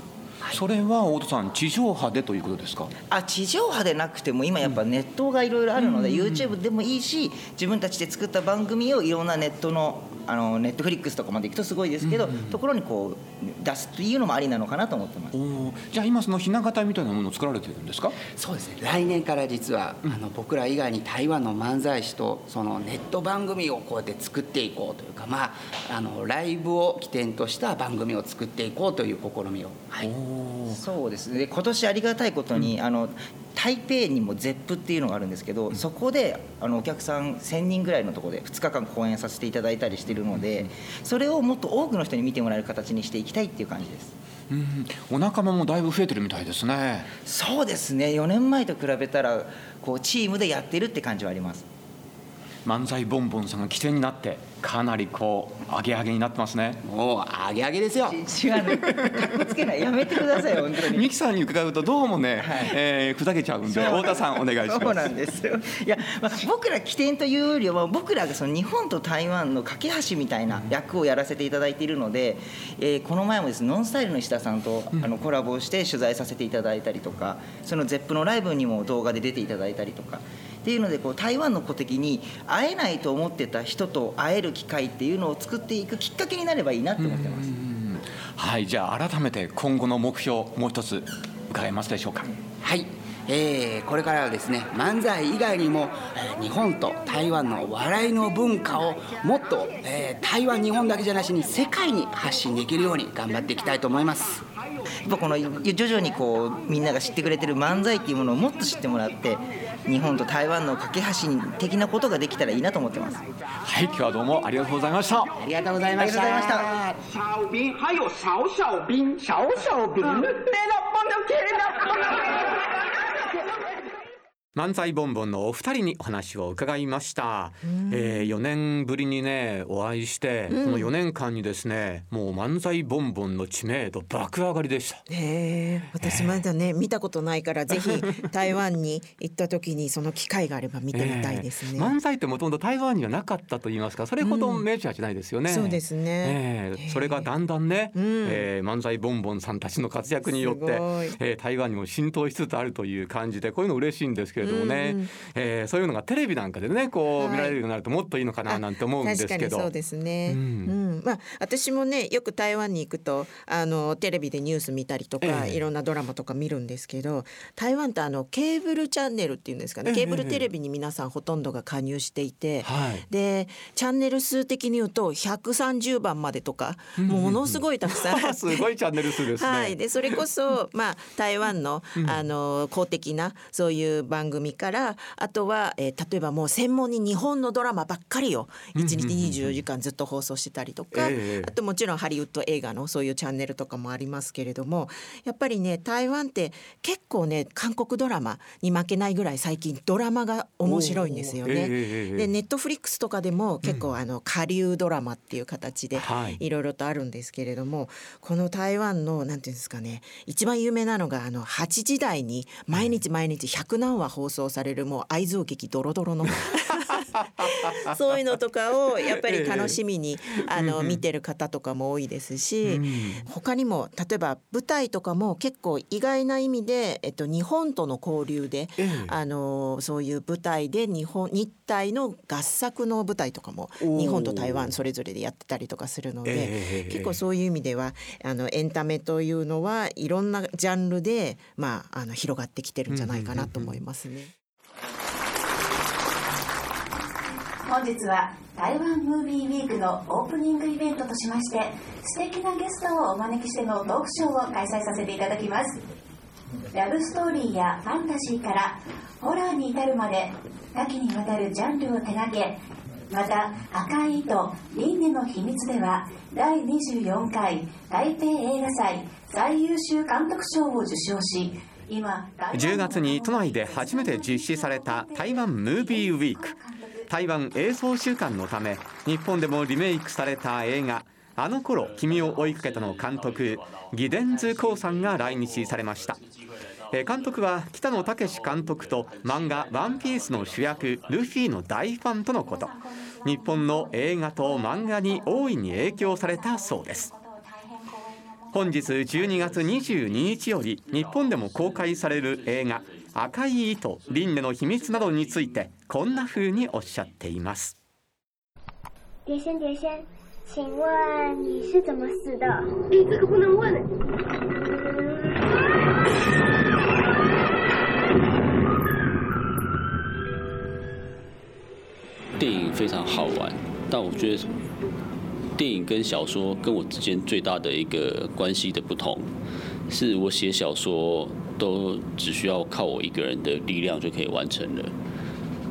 それは大戸さん地上波でということですか？あ地上波でなくても今やっぱネットがいろいろあるので、うん、YouTube でもいいし自分たちで作った番組をいろんなネットのあのネットフリックスとかまで行くとすごいですけど、ところにこう出すっていうのもありなのかなと思ってます。じゃあ今そのひな形みたいなものを作られてるんですか？そうですね。来年から実は、あの僕ら以外に台湾の漫才師とそのネット番組をこうやって作っていこうというかまああのライブを起点とした番組を作っていこうという試みを、はい、そうです。ねで今年ありがたいことに、あの台北にも ZEP っていうのがあるんですけど、そこであのお客さん1000人ぐらいのところで2日間公演させていただいたりしてるので、それをもっと多くの人に見てもらえる形にしていきたいっていう感じです。うん、お仲間もだいぶ増えてるみたいですね。そうですね。4年前と比べたらこうチームでやってるって感じはあります。漫才ボンボンさんが起点になってかなりこう上げ上げになってますね。もう上げ上げですよ。違うねかっこつけない。やめてください本当に。ミキさんに伺うとどうもね、はい、えー、ふざけちゃうんで太田さんお願いします。そうなんですよ。いや、まあ、僕ら起点というよりは僕らがその日本と台湾の架け橋みたいな役をやらせていただいているので、えー、この前もですノンスタイルの石田さんとあのコラボして取材させていただいたりとかその ZEP のライブにも動画で出ていただいたりとかっていうのでこう台湾の子的に会えないと思ってた人と会える機会っていうのを作っていくきっかけになればいいなと思ってます。はいじゃあ改めて今後の目標もう一つ伺えますでしょうか。はいえー、これからはですね漫才以外にも、えー、日本と台湾の笑いの文化をもっと、えー、台湾日本だけじゃなしに世界に発信できるように頑張っていきたいと思いますやっぱこの徐々にこうみんなが知ってくれてる漫才っていうものをもっと知ってもらって日本と台湾の架け橋的なことができたらいいなと思ってます。はい今日はどうもありがとうございました。ありがとうございました。ありがとうございました小兵还有小漫才ボンボンのお二人にお話を伺いました、えー、4年ぶりにねお会いして、うん。この4年間にですねもう漫才ボンボンの知名度爆上がりでした。へえ私まだね、見たことないからぜひ 台湾に行った時にその機会があれば見てみたいですね、えー。漫才ってもともと台湾にはなかったと言いますかそれほどメジャーじゃないですよね、そうですね、えー。それがだんだんね、えー漫才ボンボンさんたちの活躍によってえー台湾にも浸透しつつあるという感じでこういうの嬉しいんですけれどもね、うんうんえーそういうのがテレビなんかでねこう、はい見られるようになるともっといいのかななんて思うんですけど。確かにそうですね。ううん。ん、まあ私もねよく台湾に行くとあのテレビでニュース見たりとか、ええ。いろんなドラマとか見るんですけど、台湾ってあのケーブルチャンネルっていうんですかね、ええ。ケーブルテレビに皆さんほとんどが加入していて、はい。でチャンネル数的に言うと130番までとかものすごいたくさん。あって。すごいチャンネル数ですね。はい、でそれこそ、まあ、台湾の,、あの公的なそういう番組からあとは、えー例えばもう専門に日本のドラマばっかりを1日24時間ずっと放送してたりとか、ええあともちろんハリウッド映画のそういうチャンネルとかもありますけれどもやっぱりね台湾って結構ね韓国ドラマに負けないぐらい最近ドラマが面白いんですよね。でネットフリックスとかでも結構、あの下流ドラマっていう形ではい。いろいろとあるんですけれども、この台湾のなんていうんですかね一番有名なのがあの8時台に毎日毎日100何話放放送されるもう愛憎劇ドロドロの。そういうのとかをやっぱり楽しみに、あの見てる方とかも多いですし、他にも例えば舞台とかも結構意外な意味で、えっと、日本との交流で、ええ。あのそういう舞台で日本日体の合作の舞台とかも日本と台湾それぞれでやってたりとかするので、ええ。結構そういう意味ではあのエンタメというのはいろんなジャンルで、まあ、あの広がってきてるんじゃないかなと思いますね。本日は台湾ムービーウィークのオープニングイベントとしまして素敵なゲストをお招きしてのトークショーを開催させていただきます。ラブストーリーやファンタジーからホラーに至るまで多岐にわたるジャンルを手掛けまた赤い糸輪廻の秘密では第24回台北映画祭最優秀監督賞を受賞し今10月に都内で初めて実施された台湾ムービーウィーク。台湾映像週間のため日本でもリメイクされた映画「あの頃君を追いかけた」の監督ギデンズ・コウさんが来日されました。監督は北野武監督と漫画「ワンピースの主役ルフィの大ファンとのこと。日本の映画と漫画に大いに影響されたそうです。本日12月22日より日本でも公開される映画「赤い糸輪廻の秘密」などについてこんな風におっしゃっています碟仙，碟仙，请问你是怎么死的？哎，这个不能问。电影非常好玩，但我觉得电影跟小说跟我之间最大的一个关系的不同，是我写小说都只需要靠我一个人的力量就可以完成了，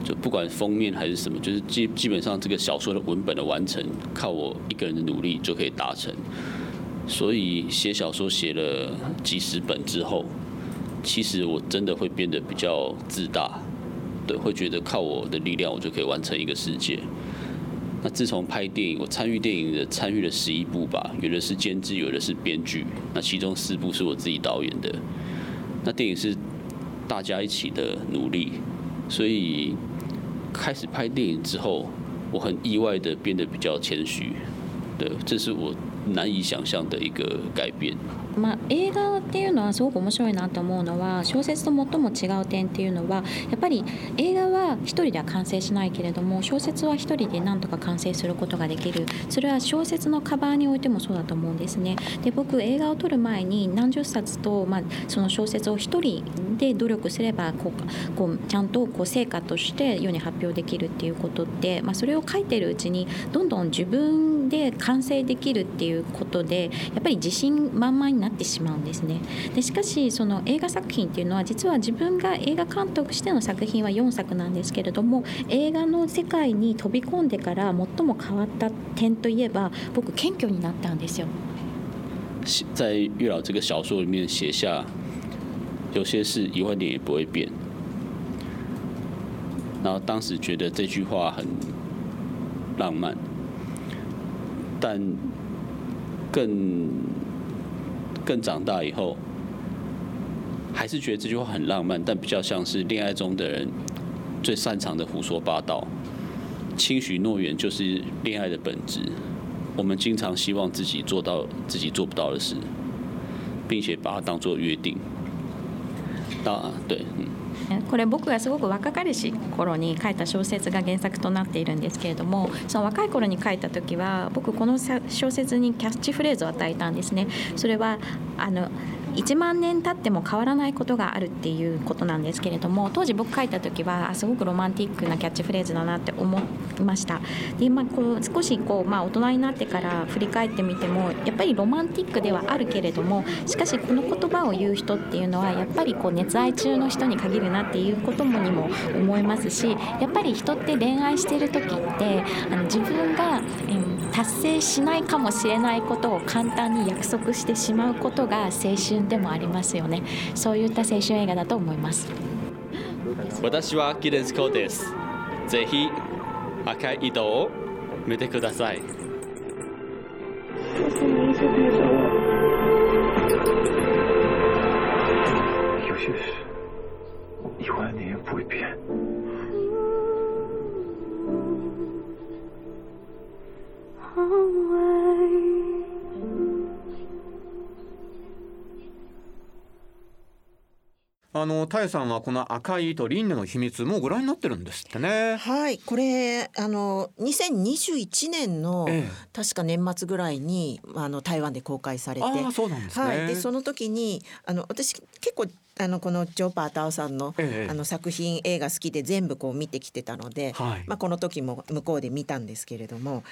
就不管封面还是什么，就是基基本上这个小说的文本的完成，靠我一个人的努力就可以达成。所以写小说写了几十本之后，其实我真的会变得比较自大。对，会觉得靠我的力量，我就可以完成一个世界。那自从拍电影，我参与电影的参与了十一部吧，有的是监制，有的是编剧。那其中四部是我自己导演的。那电影是大家一起的努力，所以开始拍电影之后，我很意外的变得比较谦虚。对，这是我难以想象的一个改变。まあ、映画っていうのはすごく面白いなと思うのは小説と最も違う点っていうのはやっぱり映画は1人では完成しないけれども小説は1人で何とか完成することができるそれは小説のカバーにおいてもそうだと思うんですねで僕映画を撮る前に何十冊と、まあ、その小説を1人で努力すればこうこうちゃんとこう成果として世に発表できるっていうことって、まあ、それを書いてるうちにどんどん自分で完成できるっていううことでやっぱり自信満々になってしまうんですね。でしかしその映画作品っていうのは実は自分が映画監督しての作品は4作なんですけれども映画の世界に飛び込んでから最も変わった点といえば僕謙虚になったんですよ。在月老这个小说里面写下，有些事一万年也不会变。然后当时觉得这句话很浪漫，但更更长大以后，还是觉得这句话很浪漫，但比较像是恋爱中的人最擅长的胡说八道。轻许诺言就是恋爱的本质。我们经常希望自己做到自己做不到的事，并且把它当做约定。当对，嗯。これ僕がすごく若かりし頃に書いた小説が原作となっているんですけれどもその若い頃に書いた時は僕この小説にキャッチフレーズを与えたんですね。それはあの1万年経っても変わらないことがあるっていうことなんですけれども当時僕書いた時はすごくロマンティックなキャッチフレーズだなって思いました。で、まあ、こう少しこう、まあ、大人になってから振り返ってみてもやっぱりロマンティックではあるけれどもしかしこの言葉を言う人っていうのはやっぱりこう熱愛中の人に限るなっていうこともにも思いますしやっぱり人って恋愛してる時ってあの自分が、うん達成しないかもしれないことを簡単に約束してしまうことが青春でもありますよね。そういった青春映画だと思います。私はギレンスコです。ぜひ赤い糸を見てください。有些事一万年也不会变。あのタイさんはこの赤い糸輪廻の秘密もうご覧になってるんですってね。はい。これあの2021年の、ええ、確か年末ぐらいにあの台湾で公開されて。あそうなんですね、はい、でその時にあの私結構あのこのジョー・パータオさんの,、あの作品映画好きで全部こう見てきてたので、はい、まあ、この時も向こうで見たんですけれども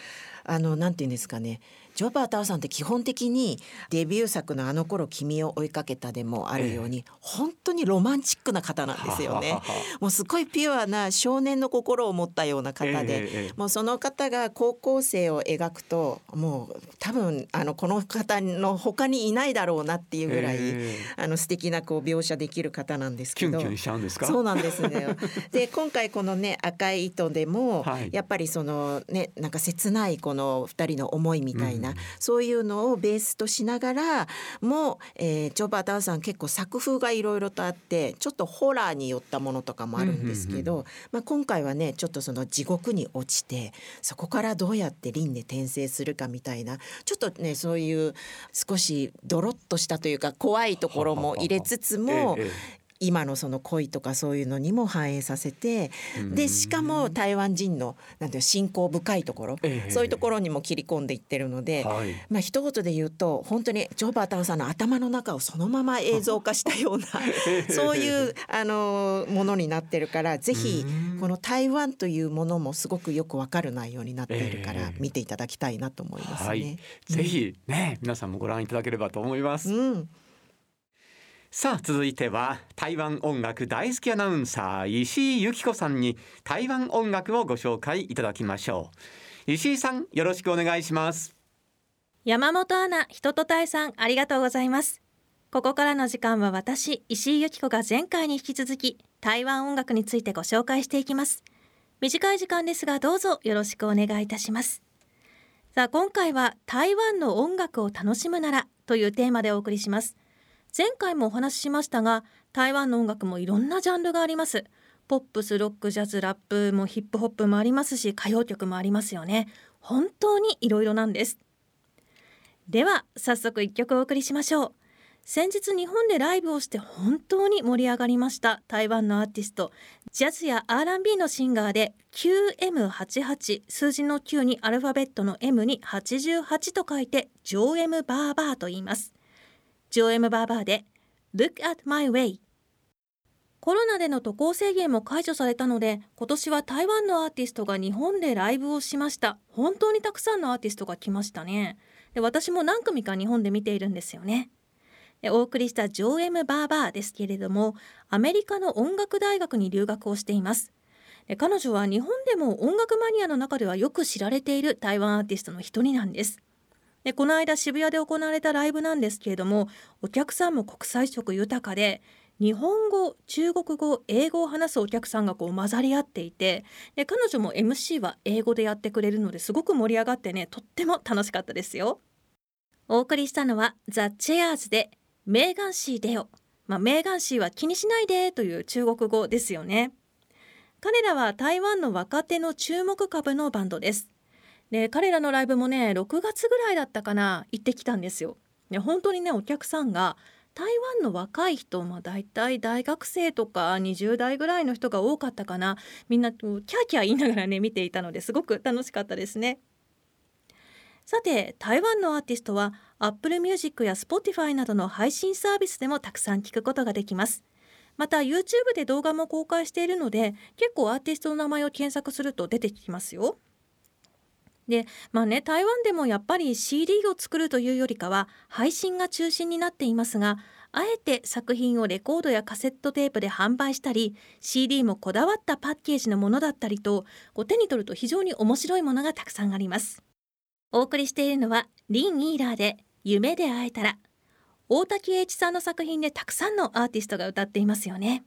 あのなんていうんですかね。ジョー・パータオさんって基本的にデビュー作の「あの頃君を追いかけた」でもあるように、えー、本当にロマンチックな方なんですよね。もうすごいピュアな少年の心を持ったような方で、えー、もうその方が高校生を描くともう多分あのこの方の他にいないだろうなっていうぐらい、えー、あの素敵なこう描写できる方なんですけど。キュンキュンしちゃうんですか？そうなんですね。で今回このね赤い糸でも、はい、やっぱりそのねなんか切ないこの二人の思いみたいな、うん、そういうのをベースとしながらも、えー、ジョバータワさん結構作風がいろいろとあってちょっとホラーに寄ったものとかもあるんですけど、うんうんうん、まあ、今回はねちょっとその地獄に落ちてそこからどうやって輪廻転生するかみたいなちょっとねそういう少しドロッとしたというか怖いところも入れつつも。ええ今のその恋とかそういうのにも反映させてでしかも台湾人のなんていう信仰深いところ、えー、そういうところにも切り込んでいってるので、はい、まあ一言で言うと本当にジョー・バータンさんの頭の中をそのまま映像化したような そういうあのものになってるからぜひこの台湾というものもすごくよくわかる内容になっているから見ていただきたいなと思いますね。はい、ぜひね、皆さんもご覧いただければと思います。うんさあ続いては台湾音楽大好きアナウンサー石井由紀子さんに台湾音楽をご紹介いただきましょう。石井さんよろしくお願いします。山本アナ人と対さんありがとうございます。ここからの時間は私石井由紀子が前回に引き続き台湾音楽についてご紹介していきます。短い時間ですがどうぞよろしくお願いいたします。さあ今回は台湾の音楽を楽しむならというテーマでお送りします。前回もお話ししましたが台湾の音楽もいろんなジャンルがあります。ポップスロックジャズラップもヒップホップもありますし歌謡曲もありますよね。本当にいろいろなんです。では早速一曲お送りしましょう。先日日本でライブをして本当に盛り上がりました台湾のアーティストジャズや R&B のシンガーで QM88 数字の9にアルファベットの M に88と書いてジョー・エム・バーバーと言います。ジョエム・バーバーで Look at my way コロナでの渡航制限も解除されたので今年は台湾のアーティストが日本でライブをしました。本当にたくさんのアーティストが来ましたね。で私も何組か日本で見ているんですよね。お送りしたジョーエム・バーバーですけれどもアメリカの音楽大学に留学をしています。彼女は日本でも音楽マニアの中ではよく知られている台湾アーティストの一人なんです。でこの間渋谷で行われたライブなんですけれどもお客さんも国際色豊かで日本語中国語英語を話すお客さんがこう混ざり合っていてで彼女も MC は英語でやってくれるのですごく盛り上がってねとっても楽しかったですよ。お送りしたのはザ・チェアーズでメーガンシーでよ。まあ、メーガンシーは気にしないでという中国語ですよね。彼らは台湾の若手の注目株のバンドです。で彼らのライブもね6月ぐらいだったかな行ってきたんですよ。で本当にねお客さんが台湾の若い人、まあ、大体大学生とか20代ぐらいの人が多かったかなみんなキャーキャー言いながらね見ていたのですごく楽しかったですね。さて台湾のアーティストは Apple Music や Spotify などの配信サービスでもたくさん聞くことができます。また YouTube で動画も公開しているので結構アーティストの名前を検索すると出てきますよ。でまあね台湾でもやっぱり CD を作るというよりかは配信が中心になっていますがあえて作品をレコードやカセットテープで販売したり CD もこだわったパッケージのものだったりとこう手に取ると非常に面白いものがたくさんあります。お送りしているのはリン・イーラーで夢で会えたら。大滝栄一さんの作品でたくさんのアーティストが歌っていますよね。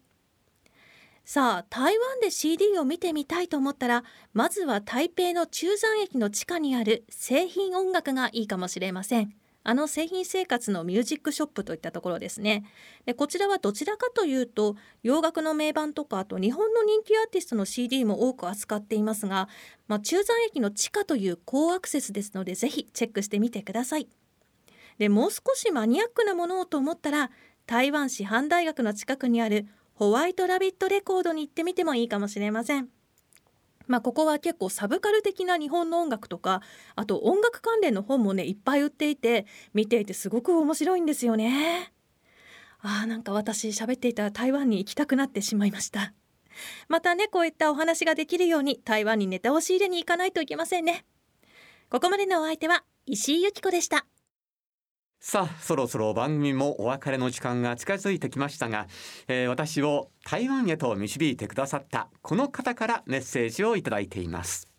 さあ台湾で CD を見てみたいと思ったらまずは台北の中山駅の地下にある製品音楽がいいかもしれません。あの製品生活のミュージックショップといったところですね。でこちらはどちらかというと洋楽の名盤とかあと日本の人気アーティストの CD も多く扱っていますが、まあ、中山駅の地下という高アクセスですのでぜひチェックしてみてください。でもう少しマニアックなものをと思ったら台湾師範大学の近くにあるホワイトラビットレコードに行ってみてもいいかもしれません。まあ、ここは結構サブカル的な日本の音楽とかあと音楽関連の本もねいっぱい売っていて見ていてすごく面白いんですよね。あーなんか私喋っていたら台湾に行きたくなってしまいました。またねこういったお話ができるように台湾にネタを仕入れに行かないといけませんね。ここまでのお相手は石井由紀子でした。さあそろそろ番組もお別れの時間が近づいてきましたが、えー、私を台湾へと導いてくださったこの方からメッセージをいただいています。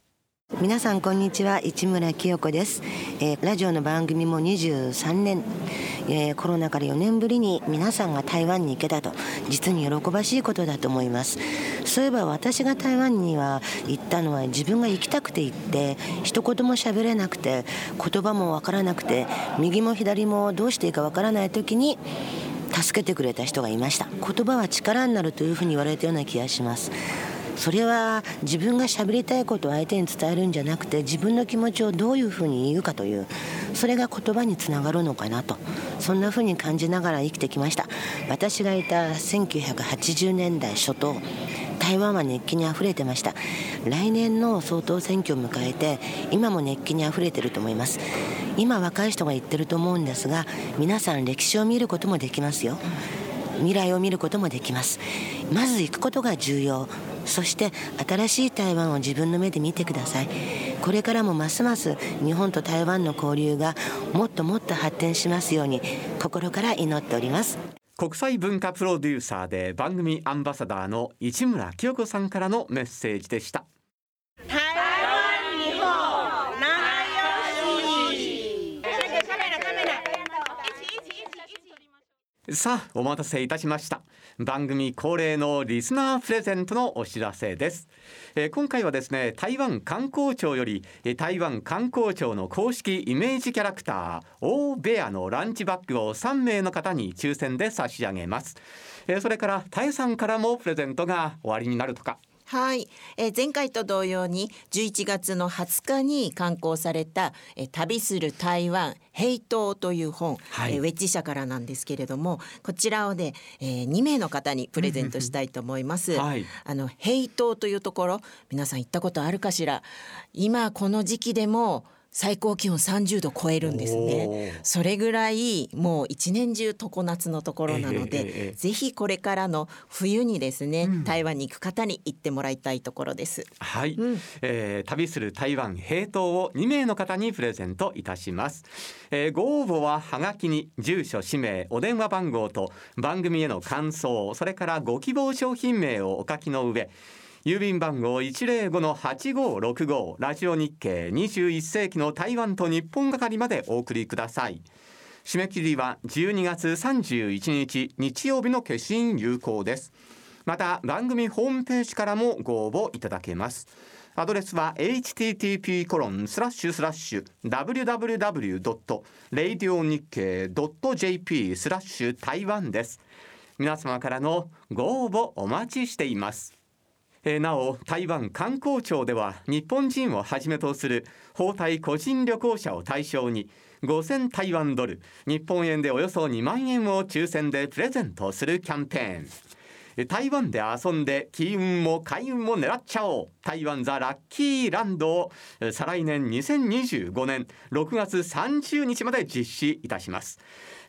皆さんこんにちは。市村清子です、えー、ラジオの番組も23年、えー、コロナから4年ぶりに皆さんが台湾に行けたと。実に喜ばしいことだと思います。そういえば私が台湾には行ったのは自分が行きたくて行って一言も喋れなくて言葉もわからなくて右も左もどうしていいかわからない時に助けてくれた人がいました。言葉は力になるというふうに言われたような気がします。それは自分が喋りたいことを相手に伝えるんじゃなくて自分の気持ちをどういうふうに言うかというそれが言葉につながるのかなと。そんなふうに感じながら生きてきました。私がいた1980年代初頭台湾は熱気にあふれてました。来年の総統選挙を迎えて今も熱気にあふれてると思います。今若い人が言ってると思うんですが皆さん歴史を見ることもできますよ。未来を見ることもできます。まず行くことが重要。そして新しい台湾を自分の目で見てください。これからもますます日本と台湾の交流がもっともっと発展しますように心から祈っております。国際文化プロデューサーで番組アンバサダーの市村清子さんからのメッセージでした台湾日本仲良しカメラカメラさあお待たせいたしました。番組恒例のリスナープレゼントのお知らせです、えー今回はですね台湾観光庁よりえ台湾観光庁の公式イメージキャラクターオーベアのランチバッグを3名の方に抽選で差し上げます、えーそれからタエさんからもプレゼントが終わりになるとか。はい、えー前回と同様に11月の20日に刊行された「えー旅する台湾平等」という本、はい。えーウェッジ社からなんですけれどもこちらをね、えー2名の方にプレゼントしたいと思います。はい。あの平等というところ皆さん行ったことあるかしら？今この時期でも最高気温30度超えるんですね。それぐらいもう一年中常夏のところなので、ええええええ。ぜひこれからの冬にですね、台湾に行く方に行ってもらいたいところです。はい、えー旅する台湾平等を2名の方にプレゼントいたします、えーご応募ははがきに住所氏名お電話番号と番組への感想それからご希望商品名をお書きの上郵便番号105-8565ラジオ日経21世紀の台湾と日本係までお送りください。締め切りは12月31日日曜日の消印有効です。また番組ホームページからもご応募いただけます。アドレスは http コロンスラッシュスラッシュ www.radionickei.jp スラッシュ台湾です。皆様からのご応募お待ちしています。なお台湾観光庁では日本人をはじめとする包帯個人旅行者を対象に5000台湾ドル日本円でおよそ2万円を抽選でプレゼントするキャンペーン。台湾で遊んで金運も開運も狙っちゃおう。台湾ザ・ラッキーランドを再来年2025年6月30日まで実施いたします。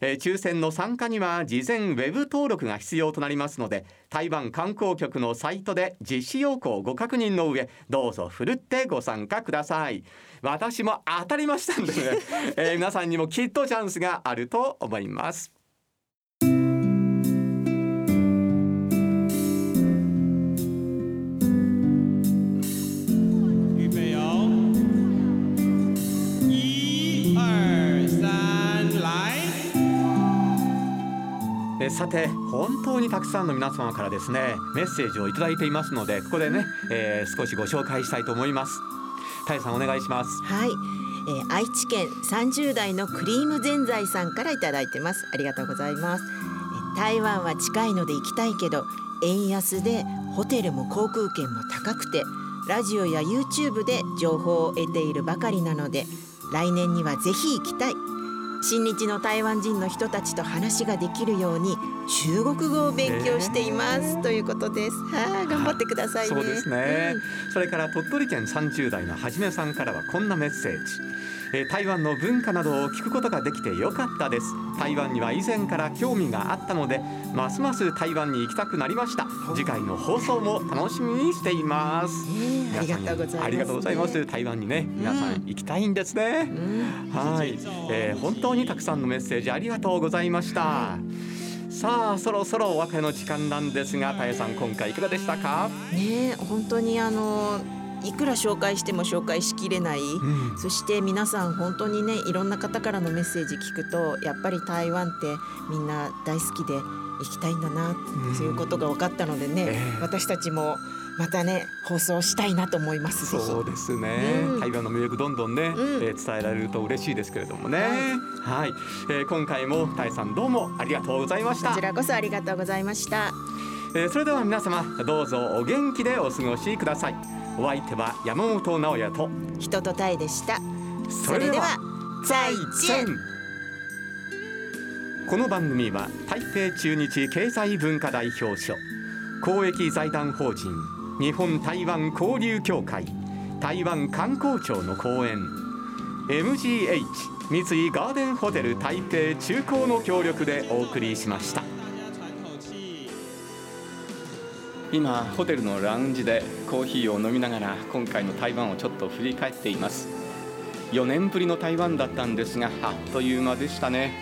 えー抽選の参加には事前ウェブ登録が必要となりますので台湾観光局のサイトで実施要項をご確認の上どうぞふるってご参加ください。私も当たりましたんでね、えー皆さんにもきっとチャンスがあると思います。えーさて本当にたくさんの皆様からですねメッセージをいただいていますのでここでね、えー少しご紹介したいと思います。タイさんお願いします。はい、えー愛知県30代のクリームぜんざいさんからいただいてます。ありがとうございます。えー台湾は近いので行きたいけど円安でホテルも航空券も高くてラジオや YouTube で情報を得ているばかりなので来年にはぜひ行きたい親日の台湾人の人たちと話ができるように中国語を勉強しています、ということです。はあ頑張ってくださいね、そうですね、それから鳥取県30代のはじめさんからはこんなメッセージえー台湾の文化などを聞くことができてよかったです。台湾には以前から興味があったのでますます台湾に行きたくなりました。次回の放送も楽しみにしています、ありがとうございますありがとうございます。台湾にね皆さん行きたいんですね、はい、えー本当にたくさんのメッセージありがとうございました、さあそろそろお別れの時間なんですがたえさん今回いかがでしたか？ねえ本当にあのいくら紹介しても紹介しきれない、そして皆さん本当にねいろんな方からのメッセージ聞くとやっぱり台湾ってみんな大好きで行きたいんだなっていうことが分かったのでね、私たちもまたね放送したいなと思います。そうですね、うん。台湾の魅力どんどんね、えー伝えられると嬉しいですけれどもね。はい、えー今回もたえさんどうもありがとうございました。こちらこそありがとうございました。えーそれでは皆様どうぞお元気でお過ごしくださいお相手は山本直也と人とタイでした。それでは再见この番組は台北中日経済文化代表所公益財団法人日本台湾交流協会台湾観光庁の講演 MGH 三井ガーデンホテル台北中高の協力でお送りしました今ホテルのラウンジでコーヒーを飲みながら今回の台湾をちょっと振り返っています。4年ぶりの台湾だったんですがあっという間でしたね。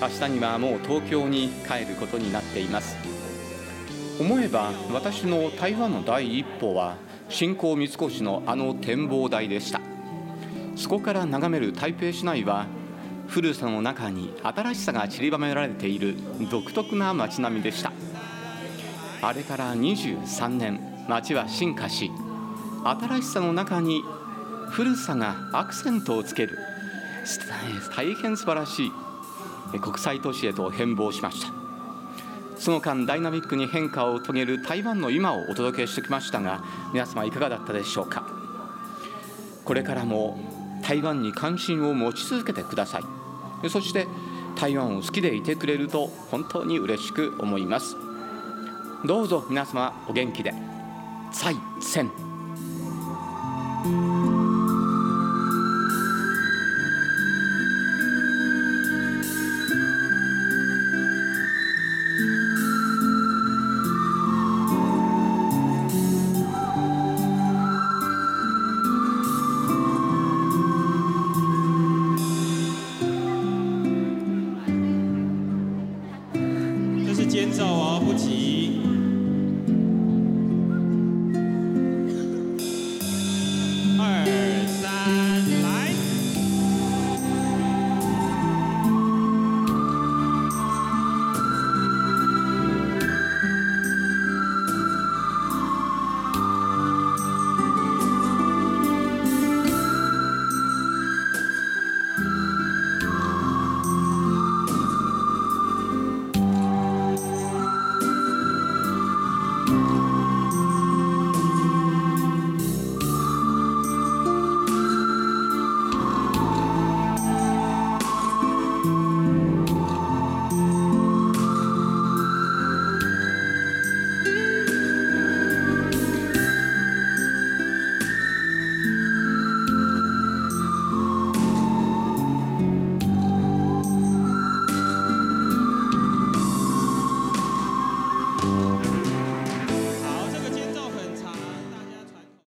明日にはもう東京に帰ることになっています。思えば私の台湾の第一歩は新興三越のあの展望台でした。そこから眺める台北市内は古さの中に新しさが散りばめられている独特な街並みでした。あれから23年街は進化し新しさの中に古さがアクセントをつける大変素晴らしい国際都市へと変貌しました。その間ダイナミックに変化を遂げる台湾の今をお届けしてきましたが皆様いかがだったでしょうか？これからも台湾に関心を持ち続けてください。そして台湾を好きでいてくれると本当に嬉しく思います。どうぞ皆様お元気で。再戦。